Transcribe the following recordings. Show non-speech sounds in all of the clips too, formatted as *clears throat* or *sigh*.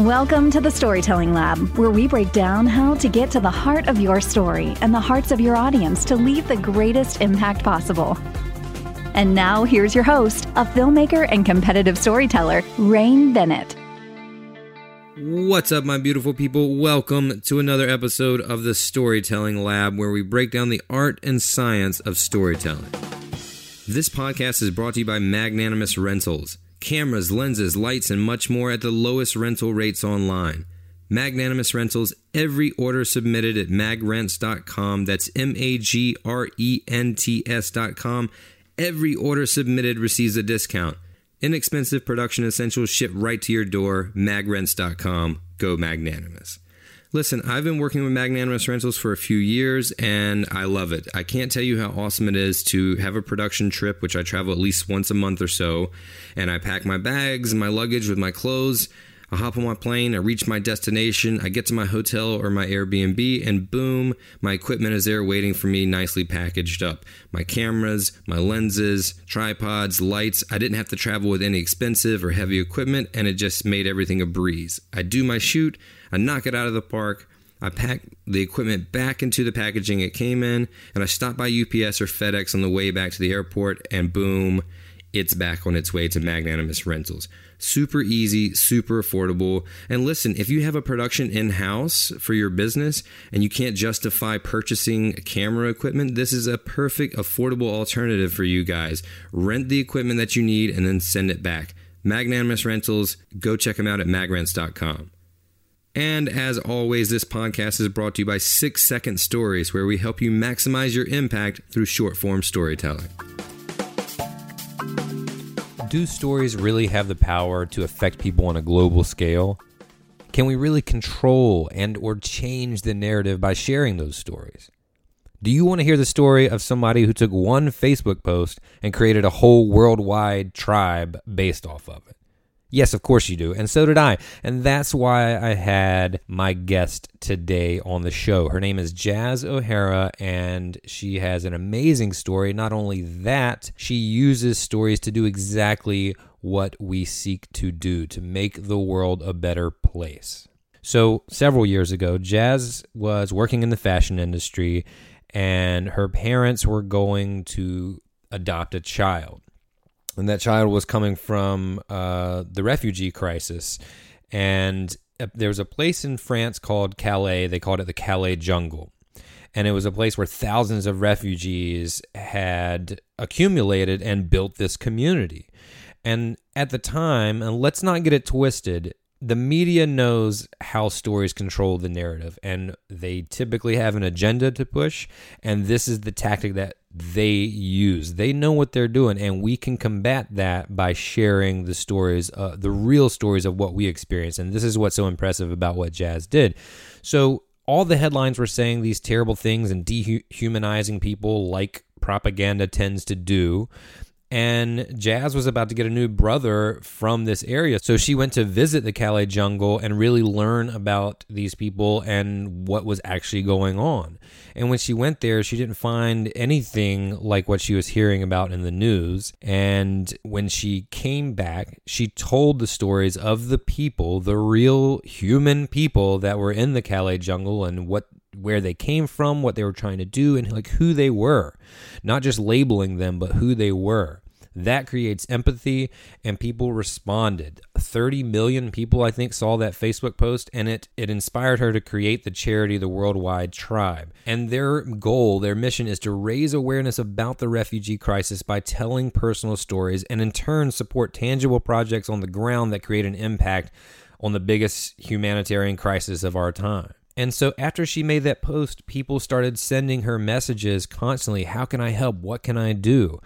Welcome to the Storytelling Lab, where we break down how to get to the heart of your story and the hearts of your audience to leave the greatest impact possible. And now, here's your host, a filmmaker and competitive storyteller, Rain Bennett. What's up, my beautiful people? Welcome to another episode of the Storytelling Lab, where we break down the art and science of storytelling. This podcast is brought to you by Magnanimous Rentals cameras, lenses, lights, and much more at the lowest rental rates online. Magnanimous Rentals, every order submitted at magrents.com. That's M A G R E N T S.com. Every order submitted receives a discount. Inexpensive production essentials shipped right to your door. Magrents.com. Go magnanimous. Listen, I've been working with Magnanimous Rentals for a few years and I love it. I can't tell you how awesome it is to have a production trip, which I travel at least once a month or so, and I pack my bags and my luggage with my clothes. I hop on my plane, I reach my destination, I get to my hotel or my Airbnb, and boom, my equipment is there waiting for me, nicely packaged up. My cameras, my lenses, tripods, lights. I didn't have to travel with any expensive or heavy equipment, and it just made everything a breeze. I do my shoot, I knock it out of the park. I pack the equipment back into the packaging it came in, and I stop by UPS or FedEx on the way back to the airport, and boom, it's back on its way to Magnanimous Rentals. Super easy, super affordable. And listen, if you have a production in house for your business and you can't justify purchasing camera equipment, this is a perfect, affordable alternative for you guys. Rent the equipment that you need and then send it back. Magnanimous Rentals, go check them out at magrents.com. And as always, this podcast is brought to you by Six Second Stories, where we help you maximize your impact through short form storytelling. Do stories really have the power to affect people on a global scale? Can we really control and or change the narrative by sharing those stories? Do you want to hear the story of somebody who took one Facebook post and created a whole worldwide tribe based off of it? Yes, of course you do. And so did I. And that's why I had my guest today on the show. Her name is Jaz O'Hara, and she has an amazing story. Not only that, she uses stories to do exactly what we seek to do to make the world a better place. So, several years ago, Jaz was working in the fashion industry, and her parents were going to adopt a child and that child was coming from uh, the refugee crisis. And uh, there was a place in France called Calais. They called it the Calais Jungle. And it was a place where thousands of refugees had accumulated and built this community. And at the time, and let's not get it twisted, the media knows how stories control the narrative, and they typically have an agenda to push. And this is the tactic that they use. They know what they're doing, and we can combat that by sharing the stories, uh, the real stories of what we experience. And this is what's so impressive about what Jaz did. So, all the headlines were saying these terrible things and dehumanizing people like propaganda tends to do. And Jaz was about to get a new brother from this area. So she went to visit the Calais jungle and really learn about these people and what was actually going on. And when she went there, she didn't find anything like what she was hearing about in the news. And when she came back, she told the stories of the people, the real human people that were in the Calais jungle and what where they came from, what they were trying to do, and like who they were. Not just labeling them, but who they were. That creates empathy, and people responded. 30 million people, I think, saw that Facebook post, and it, it inspired her to create the charity, the Worldwide Tribe. And their goal, their mission is to raise awareness about the refugee crisis by telling personal stories and, in turn, support tangible projects on the ground that create an impact on the biggest humanitarian crisis of our time. And so after she made that post, people started sending her messages constantly How can I help? What can I do?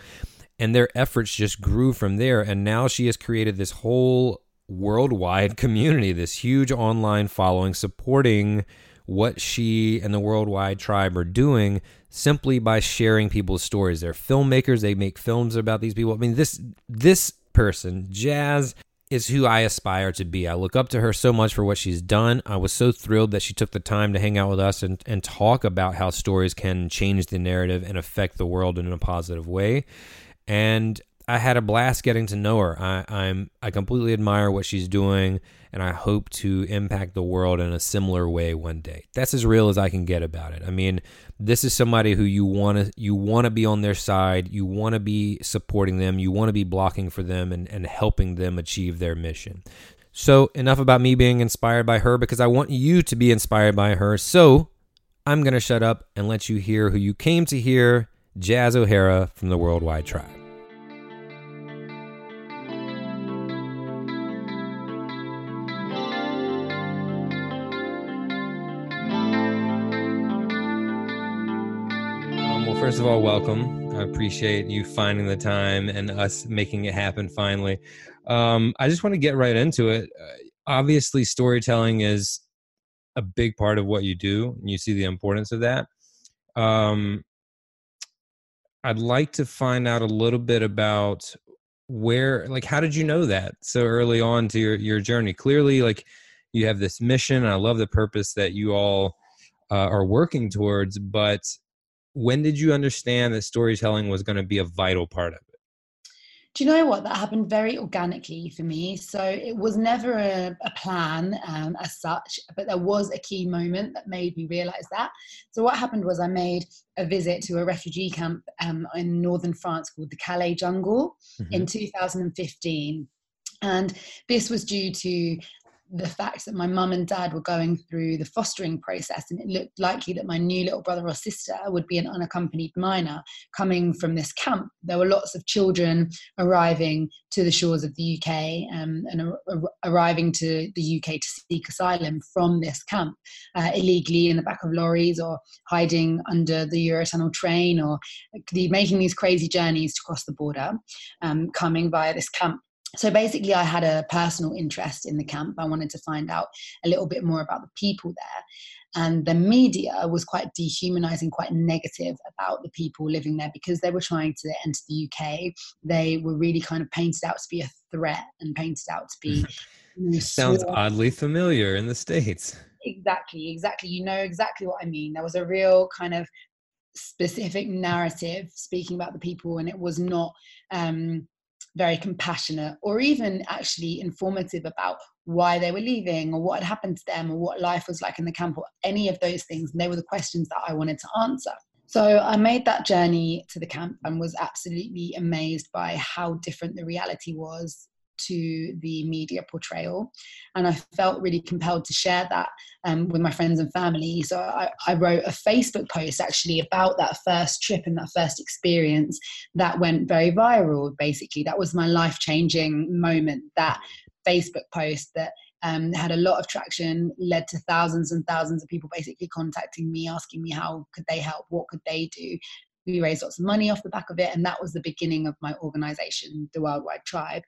And their efforts just grew from there. And now she has created this whole worldwide *laughs* community, this huge online following supporting what she and the worldwide tribe are doing simply by sharing people's stories. They're filmmakers, they make films about these people. I mean, this this person, Jaz, is who I aspire to be. I look up to her so much for what she's done. I was so thrilled that she took the time to hang out with us and, and talk about how stories can change the narrative and affect the world in a positive way. And I had a blast getting to know her. I, I'm I completely admire what she's doing, and I hope to impact the world in a similar way one day. That's as real as I can get about it. I mean, this is somebody who you want to you want to be on their side, you want to be supporting them, you want to be blocking for them and, and helping them achieve their mission. So enough about me being inspired by her because I want you to be inspired by her. So I'm gonna shut up and let you hear who you came to hear, Jaz O'Hara from the Worldwide Tribe. first of all, welcome. I appreciate you finding the time and us making it happen finally. Um, I just want to get right into it. Uh, obviously, storytelling is a big part of what you do, and you see the importance of that. Um, I'd like to find out a little bit about where, like, how did you know that so early on to your your journey? Clearly, like, you have this mission, I love the purpose that you all uh, are working towards, but when did you understand that storytelling was going to be a vital part of? Do you know what? That happened very organically for me. So it was never a, a plan um, as such, but there was a key moment that made me realize that. So what happened was I made a visit to a refugee camp um, in northern France called the Calais Jungle mm-hmm. in 2015. And this was due to the fact that my mum and dad were going through the fostering process and it looked likely that my new little brother or sister would be an unaccompanied minor coming from this camp. There were lots of children arriving to the shores of the uk um, and ar- arriving to the uk to seek asylum from this camp uh, illegally in the back of lorries or hiding under the eurotunnel train or making these crazy journeys to cross the border um, coming via this camp so basically i had a personal interest in the camp. I wanted to find out a little bit more about the people there. And the media was quite dehumanizing quite negative about the people living there because they were trying to enter the uk they were really kind of painted out to be a threat and painted out to be *laughs* you know, sounds oddly familiar in the states. Exactly exactly. You know exactly what i mean. There was a real kind of specific narrative speaking about the people and it was not um very compassionate or even actually informative about why they were leaving or what had happened to them or what life was like in the camp or any of those things. And they were the questions that I wanted to answer. So I made that journey to the camp and was absolutely amazed by how different the reality was to the media portrayal. And I felt really compelled to share that um, with my friends and family. So I, I, wrote a Facebook post actually about that first trip and that first experience that went very viral, basically. That was my life changing moment, that Facebook post that um, had a lot of traction, led to thousands and thousands of people basically contacting me, asking me how could they help, what could they do. We raised lots of money off the back of it, and that was the beginning of my organization, the Worldwide Tribe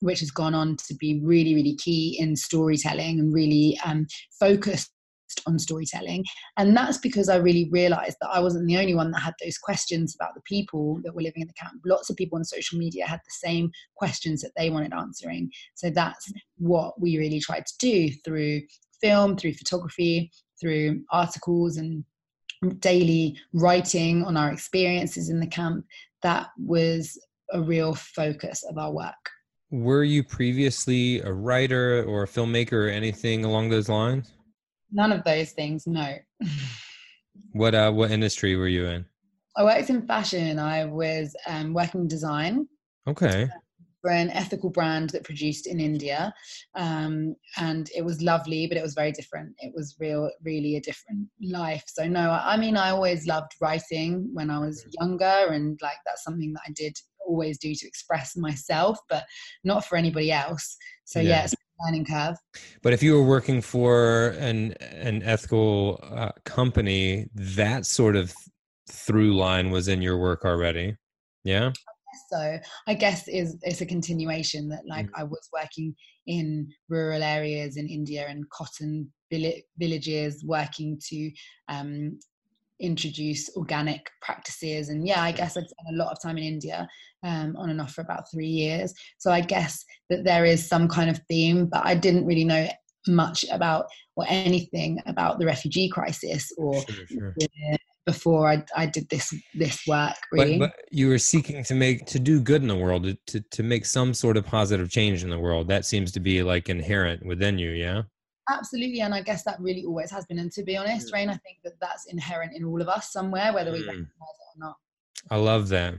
which has gone on to be really, really key in storytelling and really um, focused on storytelling. And that's because I really realized that I wasn't the only one that had those questions about the people that were living in the camp. Lots of people on social media had the same questions that they wanted answering. So that's what we really tried to do through film, through photography, through articles and daily writing on our experiences in the camp. That was a real focus of our work. Were you previously a writer or a filmmaker or anything along those lines? None of those things, no. what uh, what industry were you in? I worked in fashion. I was um, working design. Okay. For an ethical brand that produced in India, um, and it was lovely, but it was very different. It was real, really a different life. So no, I mean, I always loved writing when I was younger, and like that's something that I did always do to express myself, but not for anybody else. So yeah, yeah it's a learning curve. But if you were working for an an ethical uh, company, that sort of through line was in your work already. Yeah. So I guess is it's a continuation that like mm-hmm. I was working in rural areas in India and cotton villages, working to um, introduce organic practices. And yeah, I guess I'd spent a lot of time in India um, on and off for about three years. So I guess that there is some kind of theme, but I didn't really know much about or anything about the refugee crisis or sure, sure. before I, I did this this work really but, but, you were seeking to make to do good in the world to, to make some sort of positive change in the world that seems to be like inherent within you yeah absolutely and i guess that really always has been and to be honest rain i think that that's inherent in all of us somewhere whether we mm. recognize it or not. I love that.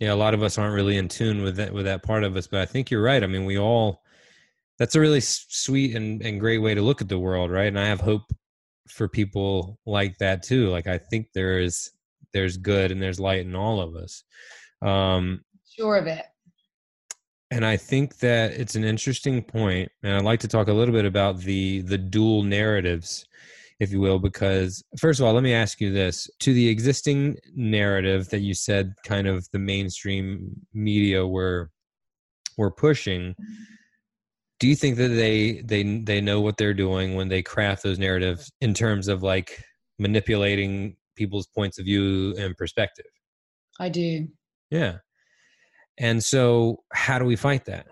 Yeah a lot of us aren't really in tune with that with that part of us but i think you're right. I mean we all that's a really sweet and, and great way to look at the world right? And i have hope for people like that too. Like i think there is there's good and there's light in all of us. Um sure of it and I think that it's an interesting point, and I'd like to talk a little bit about the the dual narratives, if you will, because first of all, let me ask you this: to the existing narrative that you said, kind of the mainstream media were were pushing, do you think that they they they know what they're doing when they craft those narratives in terms of like manipulating people's points of view and perspective? I do. Yeah. And so, how do we fight that?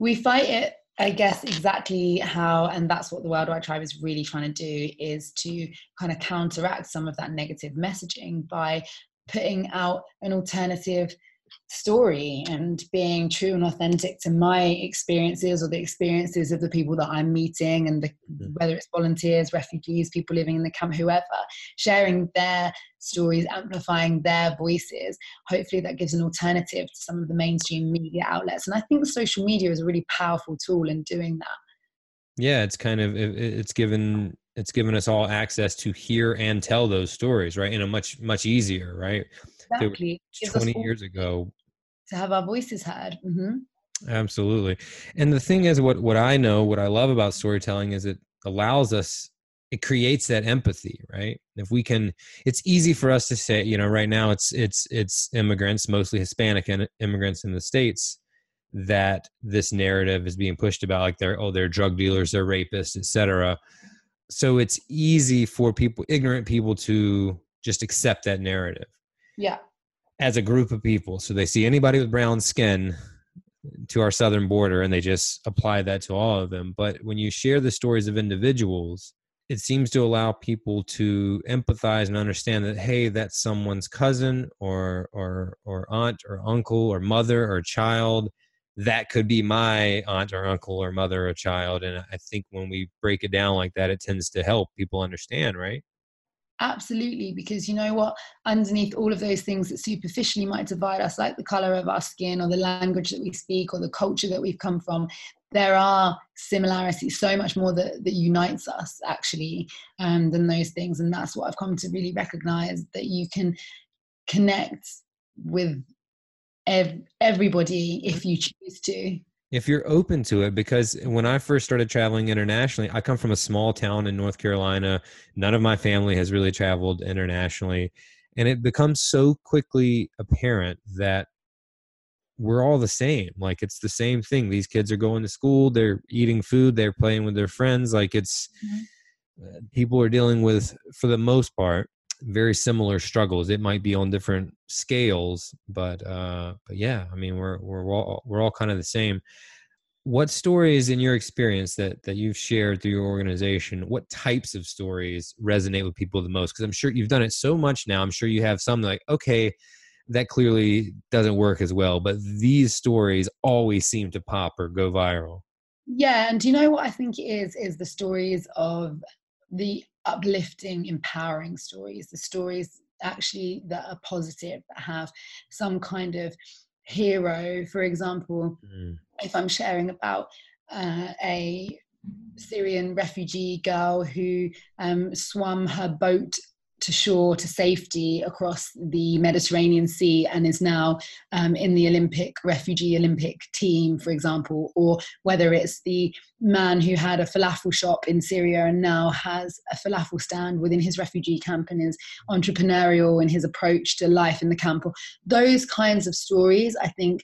We fight it, I guess, exactly how, and that's what the Worldwide Tribe is really trying to do, is to kind of counteract some of that negative messaging by putting out an alternative story and being true and authentic to my experiences or the experiences of the people that I'm meeting and the, mm-hmm. whether it's volunteers, refugees, people living in the camp, whoever, sharing their stories, amplifying their voices. Hopefully that gives an alternative to some of the mainstream media outlets. And I think social media is a really powerful tool in doing that. Yeah, it's kind of it's given it's given us all access to hear and tell those stories, right? In a much much easier, right? Exactly. 20 years ago. To have our voices heard. Mm-hmm. Absolutely. And the thing is, what, what I know, what I love about storytelling is it allows us, it creates that empathy, right? If we can, it's easy for us to say, you know, right now it's, it's, it's immigrants, mostly Hispanic immigrants in the States that this narrative is being pushed about like they're oh they're drug dealers they're rapists etc so it's easy for people ignorant people to just accept that narrative yeah. As a group of people. So they see anybody with brown skin to our southern border and they just apply that to all of them. But when you share the stories of individuals, it seems to allow people to empathize and understand that hey that's someone's cousin or or or aunt or uncle or mother or child that could be my aunt or uncle or mother or child and i think when we break it down like that it tends to help people understand right Absolutely, because you know what? Underneath all of those things that superficially might divide us, like the color of our skin or the language that we speak or the culture that we've come from, there are similarities, so much more that, that unites us actually um, than those things. And that's what I've come to really recognize that you can connect with ev- everybody if you choose to if you're open to it because when i first started traveling internationally i come from a small town in north carolina. None of my family has really traveled internationally. And it becomes so quickly apparent that we're all the same. Like it's the same thing. These kids are going to school. They're eating food. They're playing with their friends. Like it's mm-hmm. uh, people are dealing with, for the most part, very similar struggles. It might be on different scales, but uh, but yeah, I mean, we're we're all we're all kind of the same. What stories, in your experience, that that you've shared through your organization, what types of stories resonate with people the most? Because I'm sure you've done it so much now. I'm sure you have some like, okay, that clearly doesn't work as well, but these stories always seem to pop or go viral. Yeah, and do you know what I think it is? Is the stories of the uplifting, empowering stories, the stories actually that are positive, that have some kind of hero. For example, mm. if I'm sharing about uh, a Syrian refugee girl who um, swam her boat to shore to safety across the Mediterranean Sea and is now um, in the Olympic refugee Olympic team, for example, or whether it's the man who had a falafel shop in Syria and now has a falafel stand within his refugee camp and is entrepreneurial in his approach to life in the camp. Those kinds of stories, I think,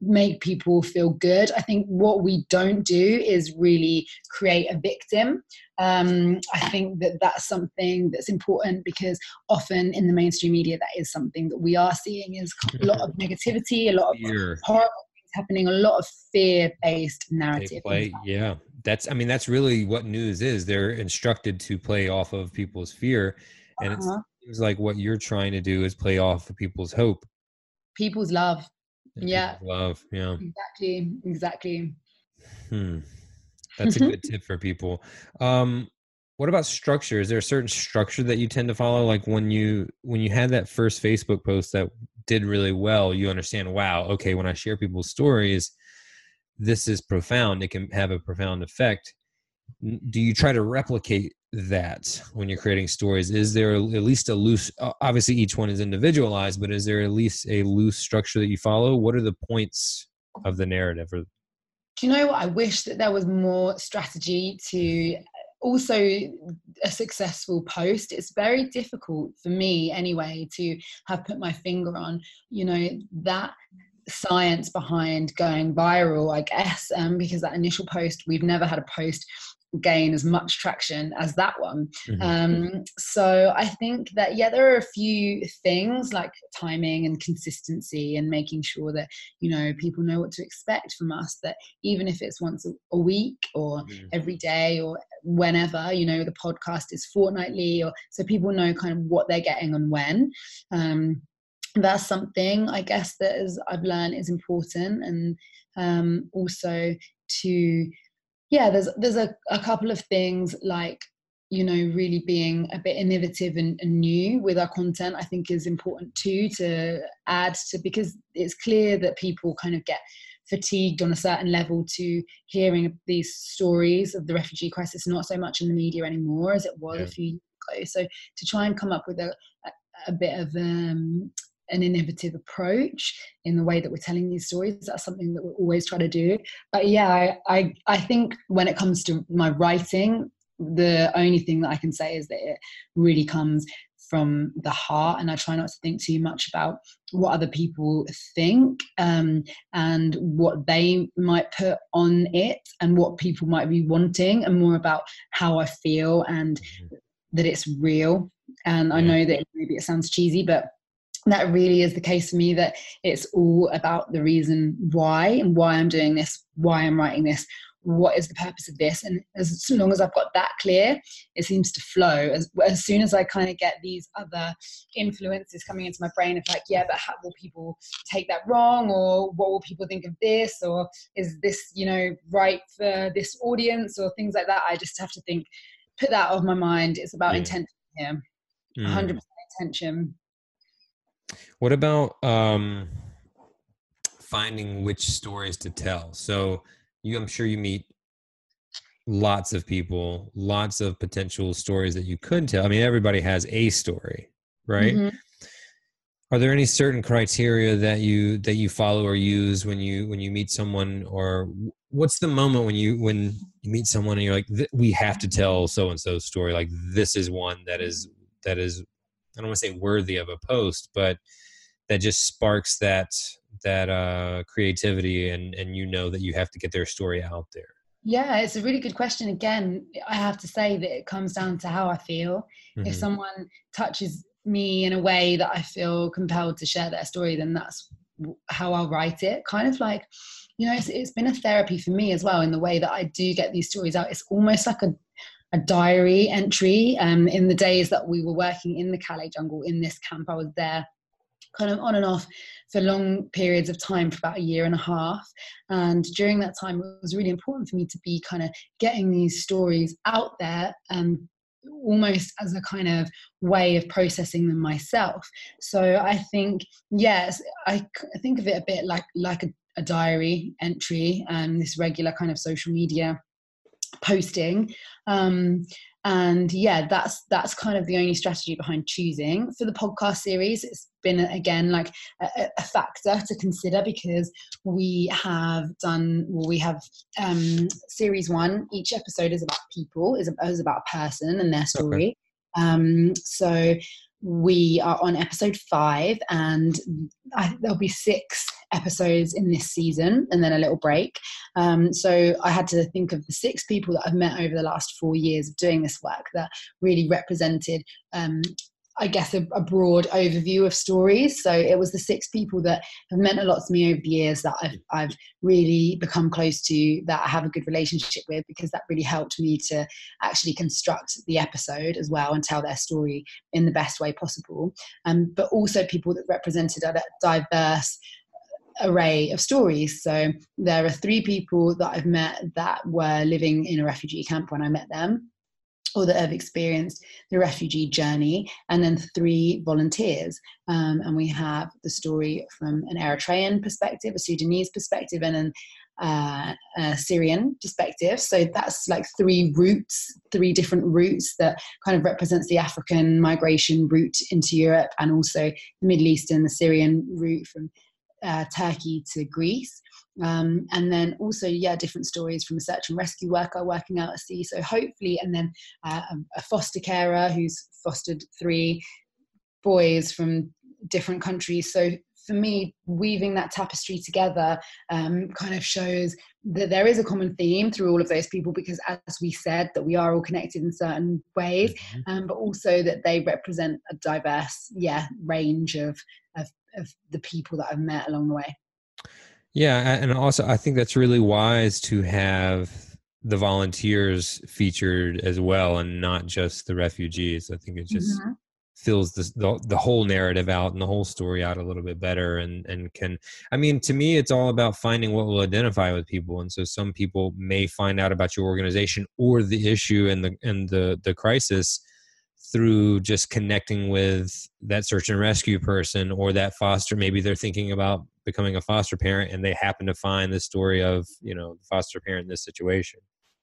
make people feel good. I think what we don't do is really create a victim. Um, I think that that's something that's important because often in the mainstream media, that is something that we are seeing is a *laughs* lot of negativity, a lot of Fear. horrible things happening, a lot of fear-based narrative. Play, yeah, that's. I mean, that's really what news is. They're instructed to play off of people's fear, and uh-huh. it seems like what you're trying to do is play off of people's hope, people's love yeah. love yeah. Exactly exactly. Hmm. That's a good tip for people. Um what about structure? Is there a certain structure that you tend to follow? Like when you when you had that first facebook post that did really well you understand wow okay when i share people's stories this is profound. It can have a profound effect. Do you try to replicate that when you're creating stories? Is there at least a loose obviously each one is individualized but is there at least a loose structure that you follow? What are the points of the narrative or do you know what? I wish that there was more strategy to also a successful post. It's very difficult for me anyway to have put my finger on you know that science behind going viral i guess um, because that initial post we've never had a post gain as much traction as that one. Mm-hmm. Um, so I think that, yeah, there are a few things like timing and consistency and making sure that, you know, people know what to expect from us, that even if it's once a, week or mm-hmm. every day or whenever, you know, the podcast is fortnightly or so people know kind of what they're getting and when. Um, that's something I guess that is I've learned is important and um, also to yeah there's there's a, a couple of things like you know really being a bit innovative and, and, new with our content i think is important too to add to because it's clear that people kind of get fatigued on a certain level to hearing these stories of the refugee crisis not so much in the media anymore as it was yeah. a few years ago so to try and come up with a, a, a bit of um, an innovative approach in the way that we're telling these stories. That's something that we always try to do. But yeah, I, I, I think when it comes to my writing, the only thing that I can say is that it really comes from the heart and i try not to think too much about what other people think um, and what they might put on it and what people might be wanting and more about how i feel and mm-hmm. that it's real and i know that maybe it sounds cheesy but that really is the case for me that it's all about the reason why and why I'm doing this, why I'm writing this, what is the purpose of this? And as long as i've got that clear it seems to flow. As, as soon as i kind of get these other influences coming into my brain of like yeah but how will people take that wrong? Or what will people think of this? Or is this you know right for this audience? Or things like that. I just have to think put that off my mind. It's about yeah. intention here mm. 100% intention what about um, finding which stories to tell? So you, I'm sure you meet lots of people, lots of potential stories that you could tell. I mean, everybody has a story, right? Mm-hmm. Are there any certain criteria that you that you follow or use when you when you meet someone, or what's the moment when you when you meet someone and you're like, we have to tell so and so's story? Like this is one that is that is I don't want to say worthy of a post, but that just sparks that that uh, creativity and and you know that you have to get their story out there. Yeah, it's a really good question. Again, I have to say that it comes down to how I feel. Mm-hmm. If someone touches me in a way that I feel compelled to share their story, then that's how I'll write it. Kind of like, you know, it's, it's been a therapy for me as well in the way that I do get these stories out. It's almost like a a diary entry um, in the days that we were working in the Calais jungle in this camp. I was there kind of on and off for long periods of time for about a year and a half. And during that time, it was really important for me to be kind of getting these stories out there and almost as a kind of way of processing them myself. So I think, yes, I, I think of it a bit like like a, a diary entry and um, this regular kind of social media posting. Um, and yeah that's that's kind of the only strategy behind choosing for the podcast series it's been again like a, a factor to consider because we have done well, we have um series one each episode is about people is, is about a person and their story okay. um so we are on episode five and I, there'll be six episodes in this season and then a little break. Um, so I had to think of the six people that I've met over the last four years of doing this work that really represented um, I guess, a, a, broad overview of stories. So it was the six people that have meant a lot to me over the years that I've, I've really become close to, that I have a good relationship with, because that really helped me to actually construct the episode as well and tell their story in the best way possible. Um, but also people that represented a diverse array of stories. So there are three people that I've met that were living in a refugee camp when I met them or that have experienced the refugee journey, and then three volunteers. Um, and we have the story from an Eritrean perspective, a Sudanese perspective, and an uh, a Syrian perspective. So that's like three routes, three different routes that kind of represents the African migration route into Europe, and also the Middle Eastern, the Syrian route from uh, Turkey to Greece. Um, and then also, yeah, different stories from a search and rescue worker working out at sea. So hopefully, and then uh, a foster carer who's fostered three boys from different countries. So for me, weaving that tapestry together um, kind of shows that there is a common theme through all of those people because, as we said, that we are all connected in certain ways, mm-hmm. um, but also that they represent a diverse, yeah, range of, of, of the people that I've met along the way. Yeah, and also I think that's really wise to have the volunteers featured as well, and not just the refugees. I think it just mm-hmm. fills the, the, the whole narrative out and the whole story out a little bit better, and and can. I mean, to me, it's all about finding what will identify with people, and so some people may find out about your organization or the issue and the and the the crisis through just connecting with that search and rescue person or that foster maybe they're thinking about becoming a foster parent and they happen to find the story of you know the foster parent in this situation.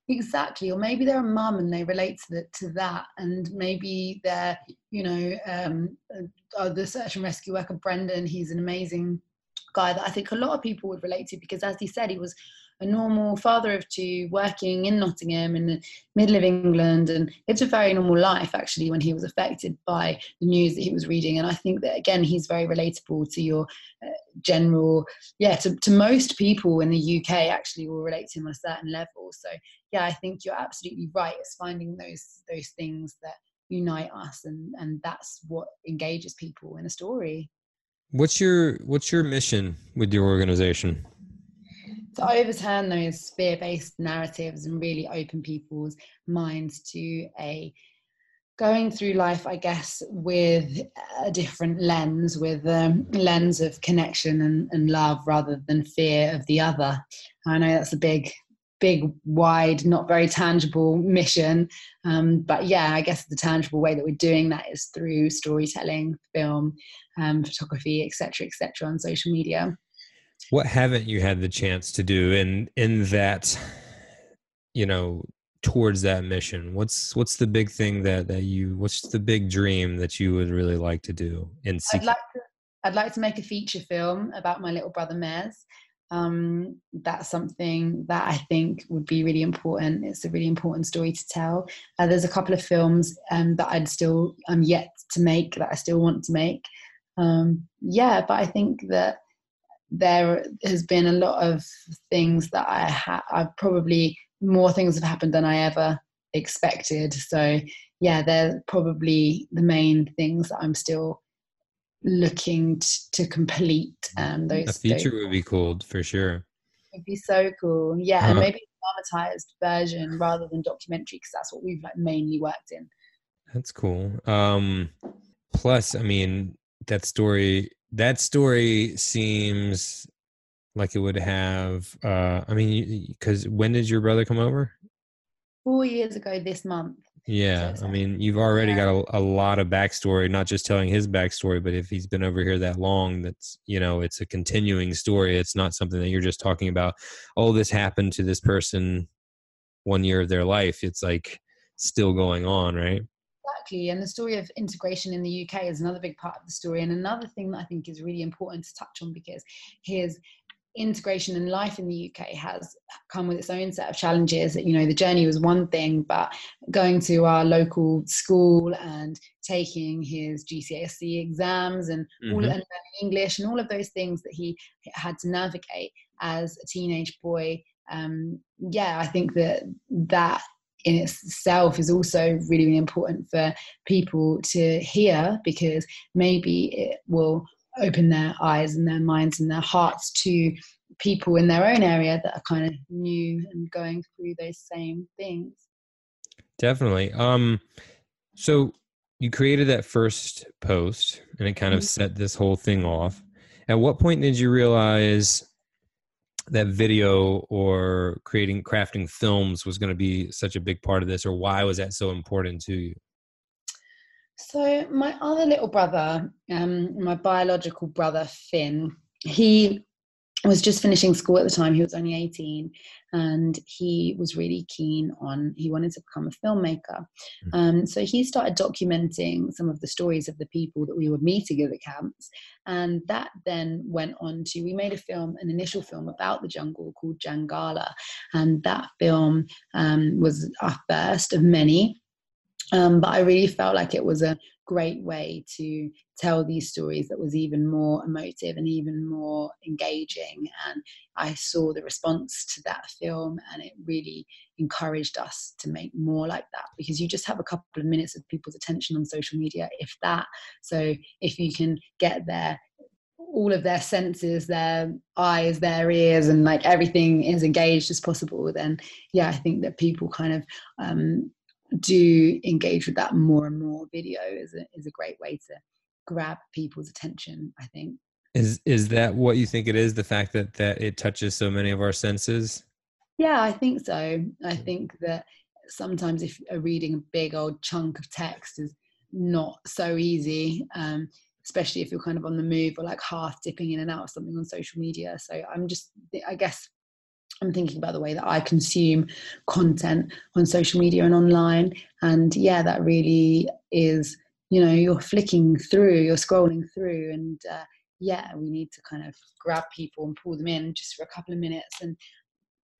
Exactly or maybe they're a mum and they relate to, the, to that and maybe they're you know um, uh, the search and rescue worker brendan he's an amazing guy that i think a lot of people would relate to because as he said he was a normal father of two working in Nottingham in the middle of England. And it's a very normal life, actually, when he was affected by the news that he was reading. And I think that, again, he's very relatable to your uh, general, yeah, to, to most people in the UK actually will relate to him on a certain level. So, yeah, I think you're absolutely right. It's finding those, those things that unite us and, and that's what engages people in a story. What's your what's your mission with your organization? To overturn those fear-based narratives and really open people's minds to a going through life i guess with a different lens with a lens of connection and, and love rather than fear of the other. I know that's a big big wide not very tangible mission um, but yeah i guess the tangible way that we're doing that is through storytelling film um, photography etc etc on social media what haven't you had the chance to do in in that you know towards that mission what's what's the big thing that that you what's the big dream that you would really like to do in I'd like to, I'd like to make a feature film about my little brother Mez um, that's something that I think would be really important. It's a really important story to tell. Uh, there's a couple of films um, that I'd still I'm yet to make that I still want to make. Um, yeah, but I think that there has been a lot of things that I have I've probably more things have happened than I ever expected. So yeah, they're probably the main things that I'm still looking t- to complete. Um, those a feature those would be cool for sure. It would be so cool. Yeah, and Uh-huh. maybe a dramatized version rather than documentary because that's what we've like mainly worked in. That's cool. Um, plus, I mean, that story that story seems like it would have. Uh, I mean, because when did your brother come over? Four years ago this month. Yeah, So I mean, you've already Yeah. got a, a lot of backstory, not just telling his backstory, but if he's been over here that long, that's, you know, it's a continuing story. It's not something that you're just talking about, oh, this happened to this person one year of their life. It's like still going on, right? Exactly. And the story of integration in the UK is another big part of the story. And another thing that I think is really important to touch on because his integration and life in the UK has come with its own set of challenges. You know, the journey was one thing, but going to our local school and taking his GCSE exams and all Mhm. and learning English and all of those things that he had to navigate as a teenage boy. Um, yeah, I think that that in itself is also really, really important for people to hear because maybe it will open their eyes and their minds and their hearts to people in their own area that are kind of new and going through those same things. Definitely. Um, so you created that first post and it kind of Mhm. set this whole thing off. At what point did you realize that video or creating crafting films was going to be such a big part of this or why was that so important to you? So my other little brother, um, my biological brother Finn, he was just finishing school at the time. He was only 18 and he was really keen on, he wanted to become a filmmaker. Um, so he started documenting some of the stories of the people that we were meeting at the camps. And that then went on to, we made a film, an initial film about the jungle called Jangala. And that film um, was our first of many. Um, but I really felt like it was a great way to tell these stories that was even more emotive and even more engaging. And I saw the response to that film, and it really encouraged us to make more like that because you just have a couple of minutes of people's attention on social media, if that. So if you can get their all of their senses, their eyes, their ears, and like everything is engaged as possible, then yeah, I think that people kind of um, do engage with that more and more. Video is a, is a great way to grab people's attention. I think. Is is that what you think it is? The fact that that it touches so many of our senses? Yeah, I think so. I think that sometimes if reading a big old chunk of text is not so easy, um, especially if you're kind of on the move or like half dipping in and out of something on social media. So I'm just, I guess, I'm thinking about the way that I consume content on social media and online. And yeah, that really is, you know, you're flicking through, you're scrolling through, and uh, yeah, we need to kind of grab people and pull them in just for a couple of minutes. And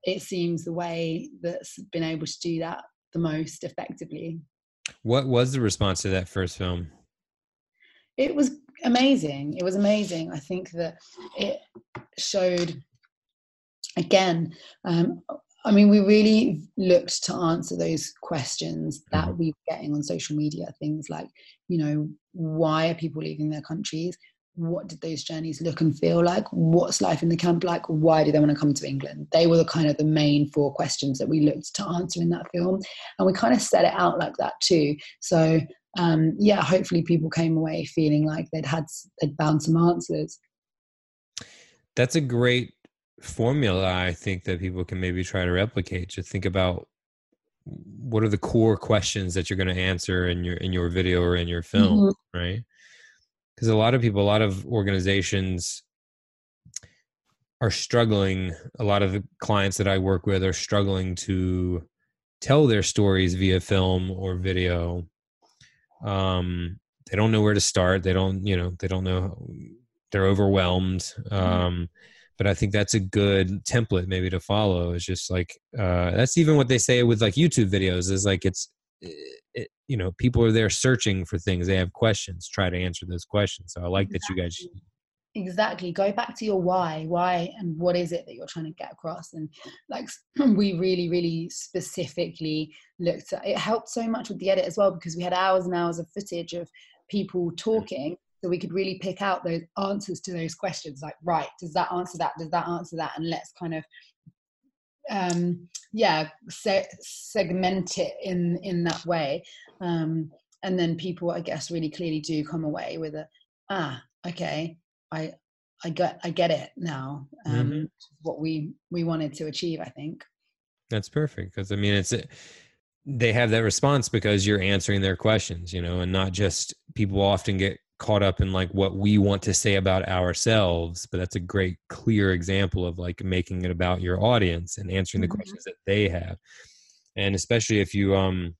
it seems the way that's been able to do that the most effectively. What was the response to that first film? It was amazing. It was amazing. I think that it showed again um, i mean we really looked to answer those questions that we were getting on social media things like you know why are people leaving their countries? What did those journeys look and feel like? What's life in the camp like? Why do they want to come to england? They were the kind of the main four questions that we looked to answer in that film and we kind of set it out like that too. So um, yeah hopefully people came away feeling like they'd had they'd found some answers. That's a great formula I think that people can maybe try to replicate. Just think about what are the core questions that you're going to answer in your in your video or in your film, Mhm. right? Because a lot of people, a lot of organizations are struggling. A lot of the clients that I work with are struggling to tell their stories via film or video. Um, they don't know where to start. They don't, you know, they don't know. They're overwhelmed. Um, but I think that's a good template maybe to follow. It's just like uh, that's even what they say with like YouTube videos is like it's it, you know people are there searching for things. They have questions. Try to answer those questions. So I like that you guys exactly go back to your why why and what is it that you're trying to get across and like *clears throat* we really really specifically looked at it helped so much with the edit as well because we had hours and hours of footage of people talking so we could really pick out those answers to those questions like right does that answer that? Does that answer that? And let's kind of um yeah se- segment it in in that way. Um and then people i guess really clearly do come away with a ah okay i i get i get it now um mm-hmm. what we we wanted to achieve i think. That's perfect because i mean it's they have that response because you're answering their questions you know and not just people often get caught up in like what we want to say about ourselves but that's a great clear example of like making it about your audience and answering the mm-hmm. questions that they have and especially if you um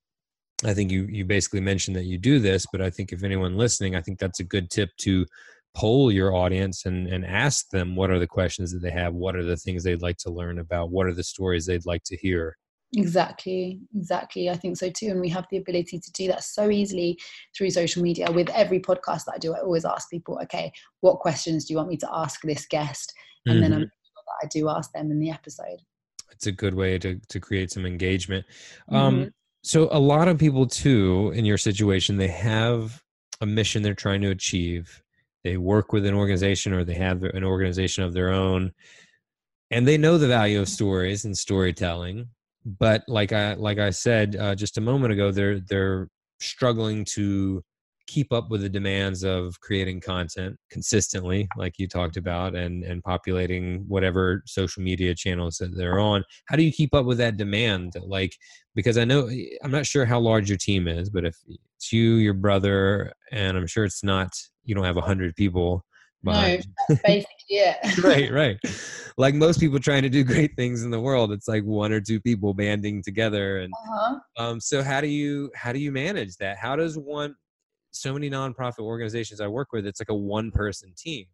i think you you basically mentioned that you do this but i think if anyone listening i think that's a good tip to poll your audience and and ask them what are the questions that they have what are the things they'd like to learn about what are the stories they'd like to hear Exactly, exactly. I think so too. And we have the ability to do that so easily through social media. With every podcast that I do, I always ask people, okay, what questions do you want me to ask this guest? And mm-hmm. then I'm sure that I do ask them in the episode. It's a good way to, to create some engagement. Um, mm-hmm. So, a lot of people, too, in your situation, they have a mission they're trying to achieve. They work with an organization or they have an organization of their own and they know the value of stories and storytelling but like I like I said uh, just a moment ago, they're they're struggling to keep up with the demands of creating content consistently like you talked about and and populating whatever social media channels that they're on. How do you keep up with that demand? Like because i know i'm not sure how large your team is but if it's you your brother and i'm sure it's not you don't have a hundred people no, basically *laughs* it. right, right. *laughs* Like most people trying to do great things in the world, it's like one or two people banding together. And uh-huh. um, so, how do you how do you manage that? How does one? So many nonprofit organizations I work with, it's like a one person team.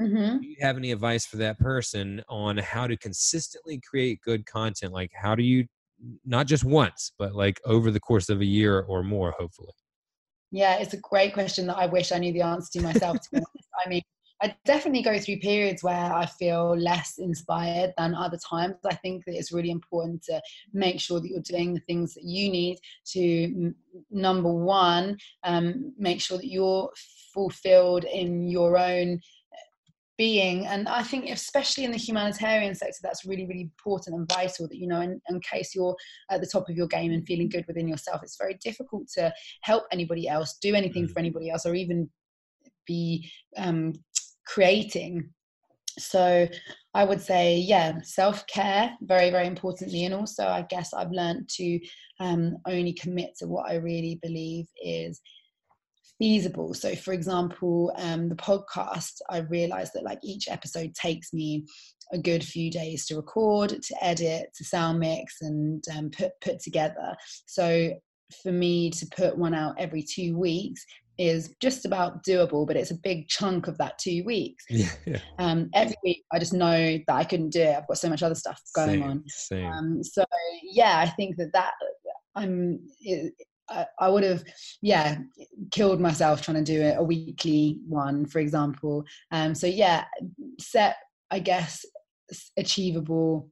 Mm-hmm. Do you have any advice for that person on how to consistently create good content? Like, how do you not just once, but like over the course of a year or more, hopefully? Yeah, it's a great question that I wish I knew the answer to myself. To I mean, I definitely go through periods where I feel less inspired than other times. I think that it's really important to make sure that you're doing the things that you need to, number one, um, make sure that you're fulfilled in your own being and i think especially in the humanitarian sector that's really really important and vital that you know in, in, case you're at the top of your game and feeling good within yourself it's very difficult to help anybody else do anything for anybody else or even be um, creating. So i would say yeah self-care very very importantly. And also i guess i've learned to um, only commit to what i really believe is feasible. So for example um, the podcast i realized that like each episode takes me a good few days to record to edit to sound mix and um, put put together. So for me to put one out every two weeks is just about doable, but it's a big chunk of that two weeks. Yeah, *laughs* yeah. Um, every week, I just know that I couldn't do it. I've got so much other stuff going same, on. Same. Um, so yeah, I think that that I'm. It, I, I would have, yeah, killed myself trying to do it a weekly one, for example. Um, so yeah, set, I guess, achievable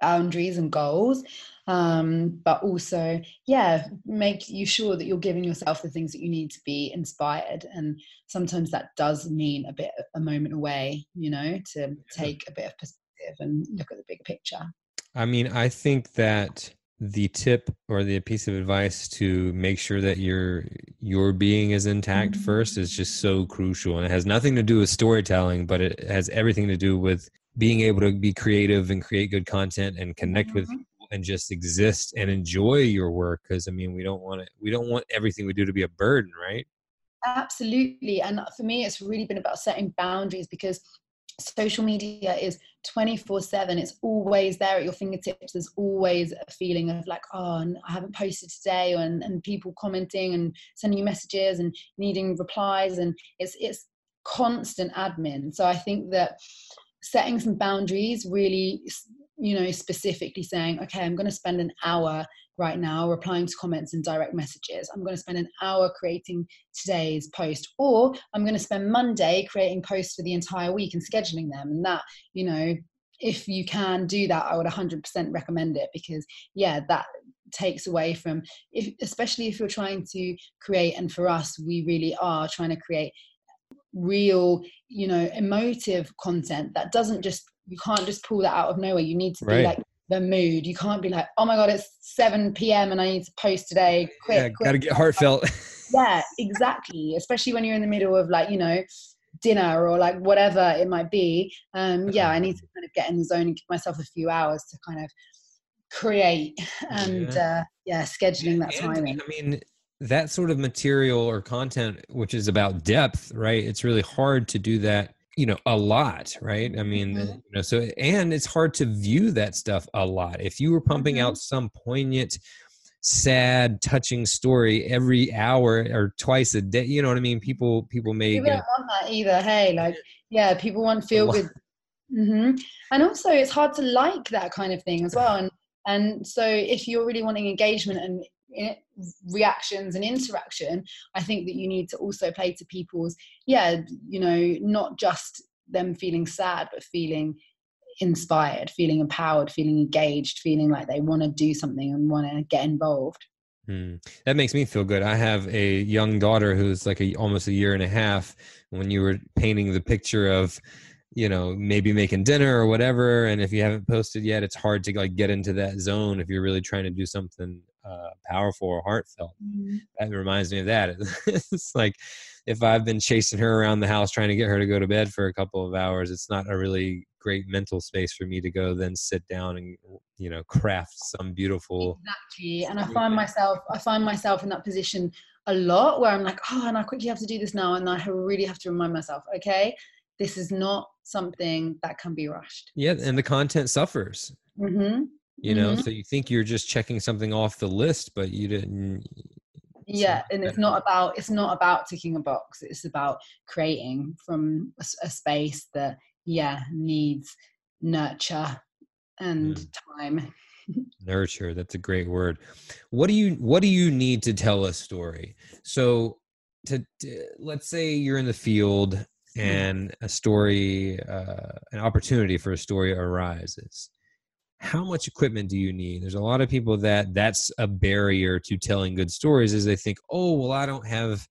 boundaries and goals um, but also yeah make you sure that you're giving yourself the things that you need to be inspired. And sometimes that does mean a bit a moment away you know to take a bit of perspective and look at the bigger picture. I mean i think that the tip or the piece of advice to make sure that your your being is intact mm-hmm. first is just so crucial. And it has nothing to do with storytelling but it has everything to do with being able to be creative and create good content and connect mm-hmm. with people and just exist and enjoy your work because i mean we don't want it we don't want everything we do to be a burden right absolutely and for me it's really been about setting boundaries because social media is 24 7 it's always there at your fingertips there's always a feeling of like oh i haven't posted today and, and people commenting and sending you messages and needing replies and it's it's constant admin so i think that setting some boundaries really you know specifically saying okay i'm going to spend an hour right now replying to comments and direct messages. I'm going to spend an hour creating today's post, or I'm going to spend Monday creating posts for the entire week and scheduling them. And that, you know, if you can do that, I would 100% recommend it because, yeah, that takes away from, if, especially if you're trying to create, and for us, we really are trying to create real, you know, emotive content that doesn't just, you can't just pull that out of nowhere. You need to be like the mood. You can't be like, oh my God, it's 7 p.m. and I need to post today. Quick. Yeah, got to get heartfelt. *laughs* yeah, exactly. Especially when you're in the middle of like, you know, dinner or like whatever it might be. Um, yeah, I need to kind of get in the zone and give myself a few hours to kind of create *laughs* and yeah, uh, yeah scheduling that time in. I mean, that sort of material or content, which is about depth, right? It's really hard to do that you know a lot right i mean mm-hmm. you know so and it's hard to view that stuff a lot if you were pumping mm-hmm. out some poignant sad touching story every hour or twice a day you know what i mean people people may people don't want that either hey like *laughs* yeah people want to feel good mm-hmm. and also it's hard to like that kind of thing as well and and so if you're really wanting engagement and reactions and interaction i think that you need to also play to people's yeah you know not just them feeling sad but feeling inspired feeling empowered feeling engaged feeling like they want to do something and want to get involved. Hmm. that makes me feel good. I have a young daughter who's like a almost a year and a half. When you were painting the picture of you know maybe making dinner or whatever and if you haven't posted yet it's hard to like get into that zone if you're really trying to do something uh, powerful or heartfelt. Mm-hmm. That reminds me of that. *laughs* it's like if I've been chasing her around the house trying to get her to go to bed for a couple of hours, it's not a really great mental space for me to go then sit down and you know craft some beautiful exactly and i find myself i find myself in that position a lot where i'm like oh and i quickly have to do this now and i really have to remind myself okay this is not something that can be rushed yeah and the content suffers mm-hmm you know mm-hmm. so you think you're just checking something off the list but you didn't yeah and it's not about it's not about ticking a box it's about creating from a, a space that yeah needs nurture and time. *laughs* Nurture that's a great word. What do you what do you need to tell a story? So to, to let's say you're in the field mm. and a story uh, an opportunity for a story arises how much equipment do you need? There's a lot of people that that's a barrier to telling good stories is they think oh well i don't have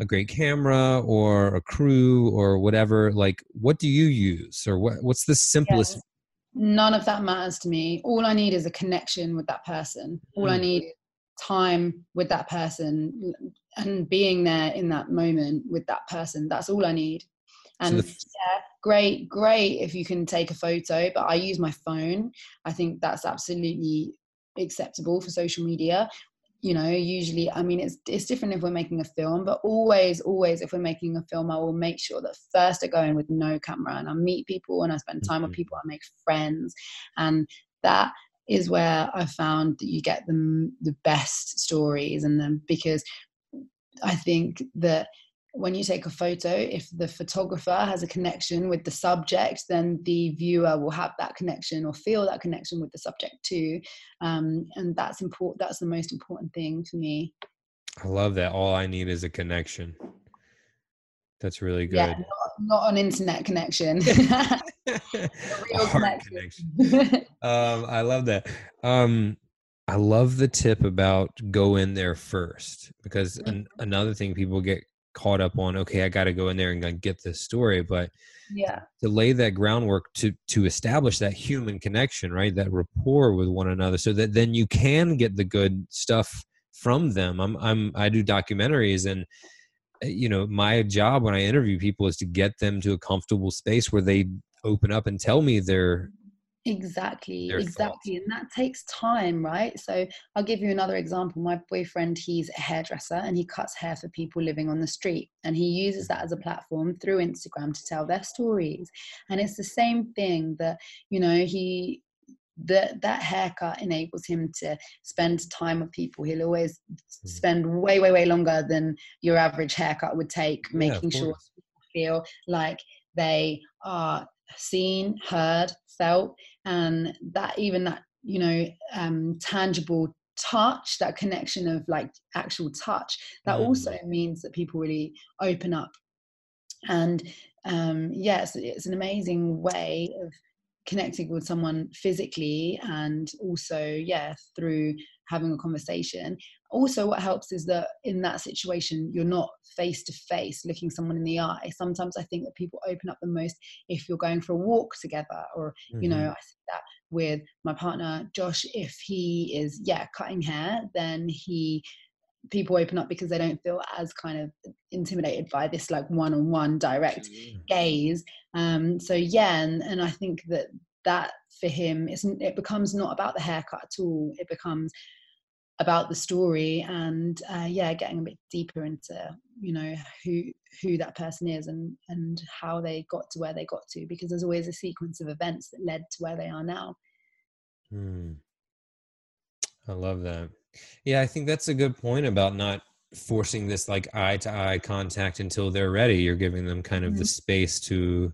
a great camera or a crew or whatever. Like what do you use? Or what what's the simplest yeah. none of that matters to me. All i need is a connection with that person. All mm. i need time with that person and being there in that moment with that person that's all i need and so the, yeah, great, great if you can take a photo, but I use my phone. I think that's absolutely acceptable for social media. You know, usually, I mean, it's it's different if we're making a film, but always, always, if we're making a film, I will make sure that first I go in with no camera and I meet people and I spend time mm-hmm. with people, I make friends, and that is where I found that you get the the best stories, and then because I think that when you take a photo, if the photographer has a connection with the subject, then the viewer will have that connection or feel that connection with the subject too. Um, and that's important. That's the most important thing for me. I love that. All I need is a connection. That's really good. Yeah, not, not an internet connection. *laughs* *laughs* a real connection. connection. *laughs* um, I love that. Um, I love the tip about go in there first because an, another thing people get caught up on okay i got to go in there and get this story but yeah. to lay that groundwork to to establish that human connection right? That rapport with one another so that then you can get the good stuff from them. I'm i'm i do documentaries and eh, you know my job when i interview people is to get them to a comfortable space where they open up and tell me their Exactly, exactly. And that takes time, right? So I'll give you another example. My boyfriend, he's a hairdresser and he cuts hair for people living on the street. And he uses that as a platform through Instagram to tell their stories. And it's the same thing that, you know, he that that haircut enables him to spend time with people. He'll always mm. spend way, way, way longer than your average haircut would take, making sure people feel like they are seen, heard, felt, and that even that you know um, tangible touch that connection of like actual touch that mm. also means that people really open up and um yes it's an amazing way of connecting with someone physically and also yeah through having a conversation also what helps is that in that situation you're not face to face looking someone in the eye sometimes i think that people open up the most if you're going for a walk together or mm-hmm. you know mm-hmm. i see that with my partner Josh, if he is yeah cutting hair, then he people open up because they don't feel as kind of intimidated by this like one-on-one direct gaze. Um, so yeah, and, and I think that that for him isn't it becomes not about the haircut at all. It becomes about the story and uh, yeah getting a bit deeper into you know who who that person is and and how they got to where they got to because there's always a sequence of events that led to where they are now hmm. i love that yeah i think that's a good point about not forcing this like eye to eye contact until they're ready you're giving them kind of mm-hmm. the space to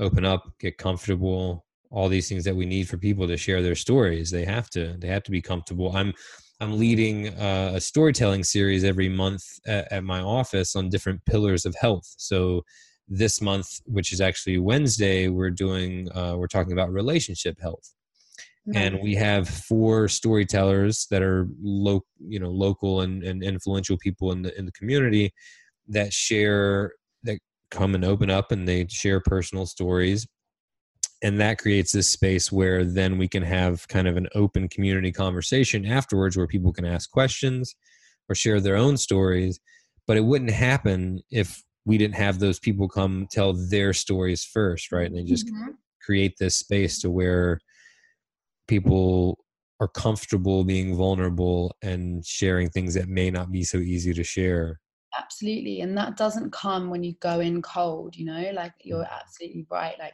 open up get comfortable all these things that we need for people to share their stories they have to they have to be comfortable i'm I'm leading uh, a storytelling series every month at, at, my office on different pillars of health. So this month, which is actually Wednesday, we're doing uh, we're talking about relationship health, mm-hmm. and we have four storytellers that are local, you know, local and, and influential people in the in the community that share that come and open up and they share personal stories and that creates this space where then we can have kind of an open community conversation afterwards where people can ask questions or share their own stories but it wouldn't happen if we didn't have those people come tell their stories first right and they just mm-hmm. create this space to where people are comfortable being vulnerable and sharing things that may not be so easy to share. Absolutely and that doesn't come when you go in cold you know like you're mm. absolutely right like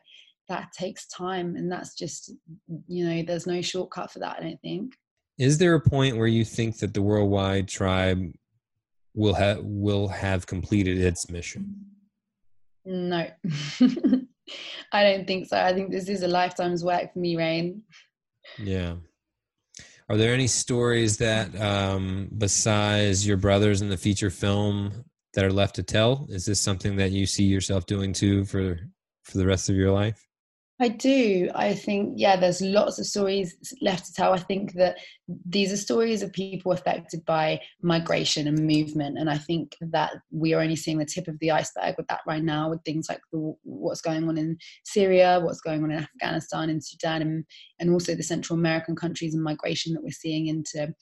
that takes time and that's just you know there's no shortcut for that i don't think. Is there a point where you think that the worldwide tribe will have will have completed its mission? No. *laughs* I don't think so i think this is a lifetime's work for me rain yeah. Are there any stories that um besides your brothers in the feature film that are left to tell? Is this something that you see yourself doing too for for the rest of your life I do. I think, yeah, there's lots of stories left to tell. I think that these are stories of people affected by migration and movement. And I think that we are only seeing the tip of the iceberg with that right now, with things like the, what's going on in Syria, what's going on in Afghanistan and Sudan, and, and also the Central American countries and migration that we're seeing into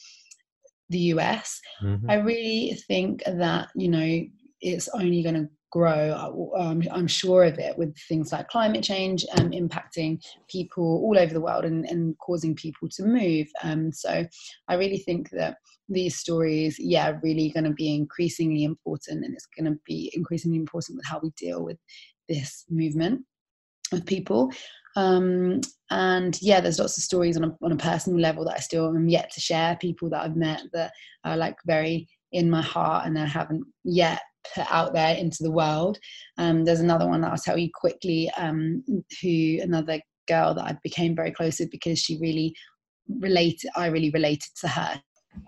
the US. Mm-hmm. I really think that, you know, it's only going to grow. Um, I'm sure of it with things like climate change um, impacting people all over the world and, and causing people to move. Um, so I really think that these stories, yeah, are really going to be increasingly important, and it's going to be increasingly important with how we deal with this movement of people. Um, and yeah, there's lots of stories on a, on a personal level that I still am yet to share. People that I've met that are like very in my heart and I haven't yet put out there into the world. Um, there's another one that I'll tell you quickly, um, who another girl that I became very close with because she really related, I really related to her.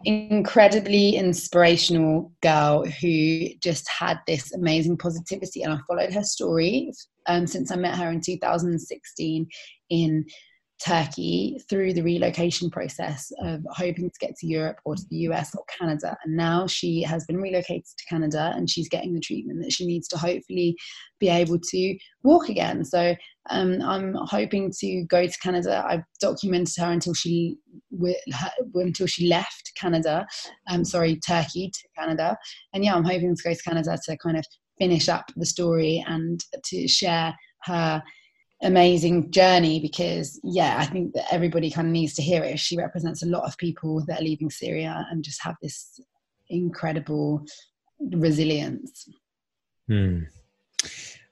Incredibly inspirational girl who just had this amazing positivity, and I followed her story um, since I met her in 2016 in Turkey through the relocation process of hoping to get to Europe or to the US or Canada. And now she has been relocated to Canada and she's getting the treatment that she needs to hopefully be able to walk again. So um, I'm hoping to go to Canada. I've documented her until she until she left Canada. Um, sorry, Turkey to Canada. And yeah, I'm hoping to go to Canada to kind of finish up the story and to share her amazing journey because yeah i think that everybody kind of needs to hear it she represents a lot of people that are leaving syria and just have this incredible resilience hmm.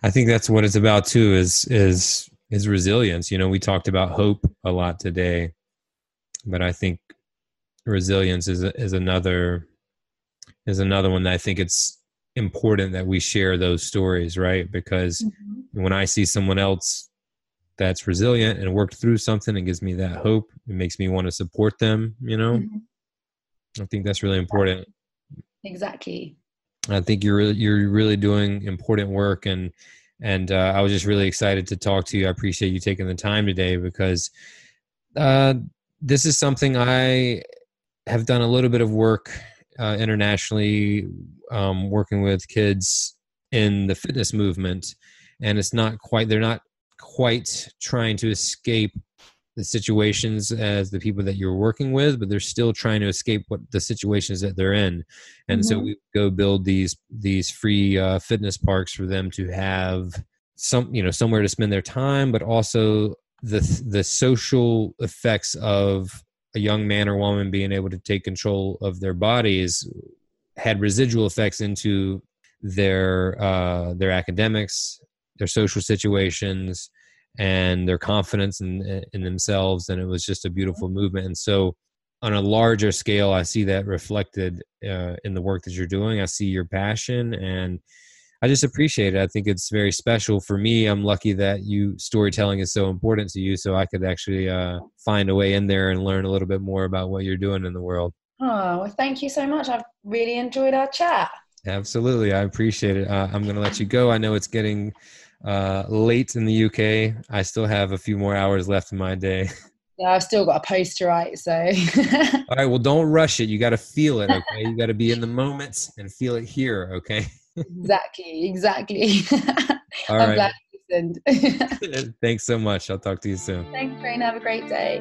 i think that's what it's about too is is is resilience you know we talked about hope a lot today but i think resilience is is another is another one that i think it's important that we share those stories right because mm-hmm. when i see someone else that's resilient and worked through something and gives me that hope. It makes me want to support them, you know. Mm-hmm. I think that's really important. Exactly. I think you're really, you're really doing important work and and uh, I was just really excited to talk to you. I appreciate you taking the time today because uh, this is something I have done a little bit of work uh, internationally, um, working with kids in the fitness movement, and it's not quite. They're not quite trying to escape the situations as the people that you're working with, but they're still trying to escape what the situations that they're in. And mm-hmm. so we go build these these free uh, fitness parks for them to have some you know somewhere to spend their time, but also the the social effects of a young man or woman being able to take control of their bodies had residual effects into their uh, their academics, their social situations, and their confidence in in themselves. And it was just a beautiful movement. And so, on a larger scale, I see that reflected uh, in the work that you're doing. I see your passion and I just appreciate it. I think it's very special for me. I'm lucky that you storytelling is so important to you, so I could actually uh, find a way in there and learn a little bit more about what you're doing in the world. Oh, well, thank you so much. I've really enjoyed our chat. Absolutely, I appreciate it. Uh, I'm going to let you go. I know it's getting uh, late in the UK. I still have a few more hours left in my day. *laughs* Yeah, I've still got a post to write, so. *laughs* All right, well, don't rush it. You got to feel it, okay? You got to be in the moment and feel it here, okay? exactly, exactly. *laughs* All I'm right. glad you listened. Thanks so much. I'll talk to you soon. Thanks, Rain. Have a great day.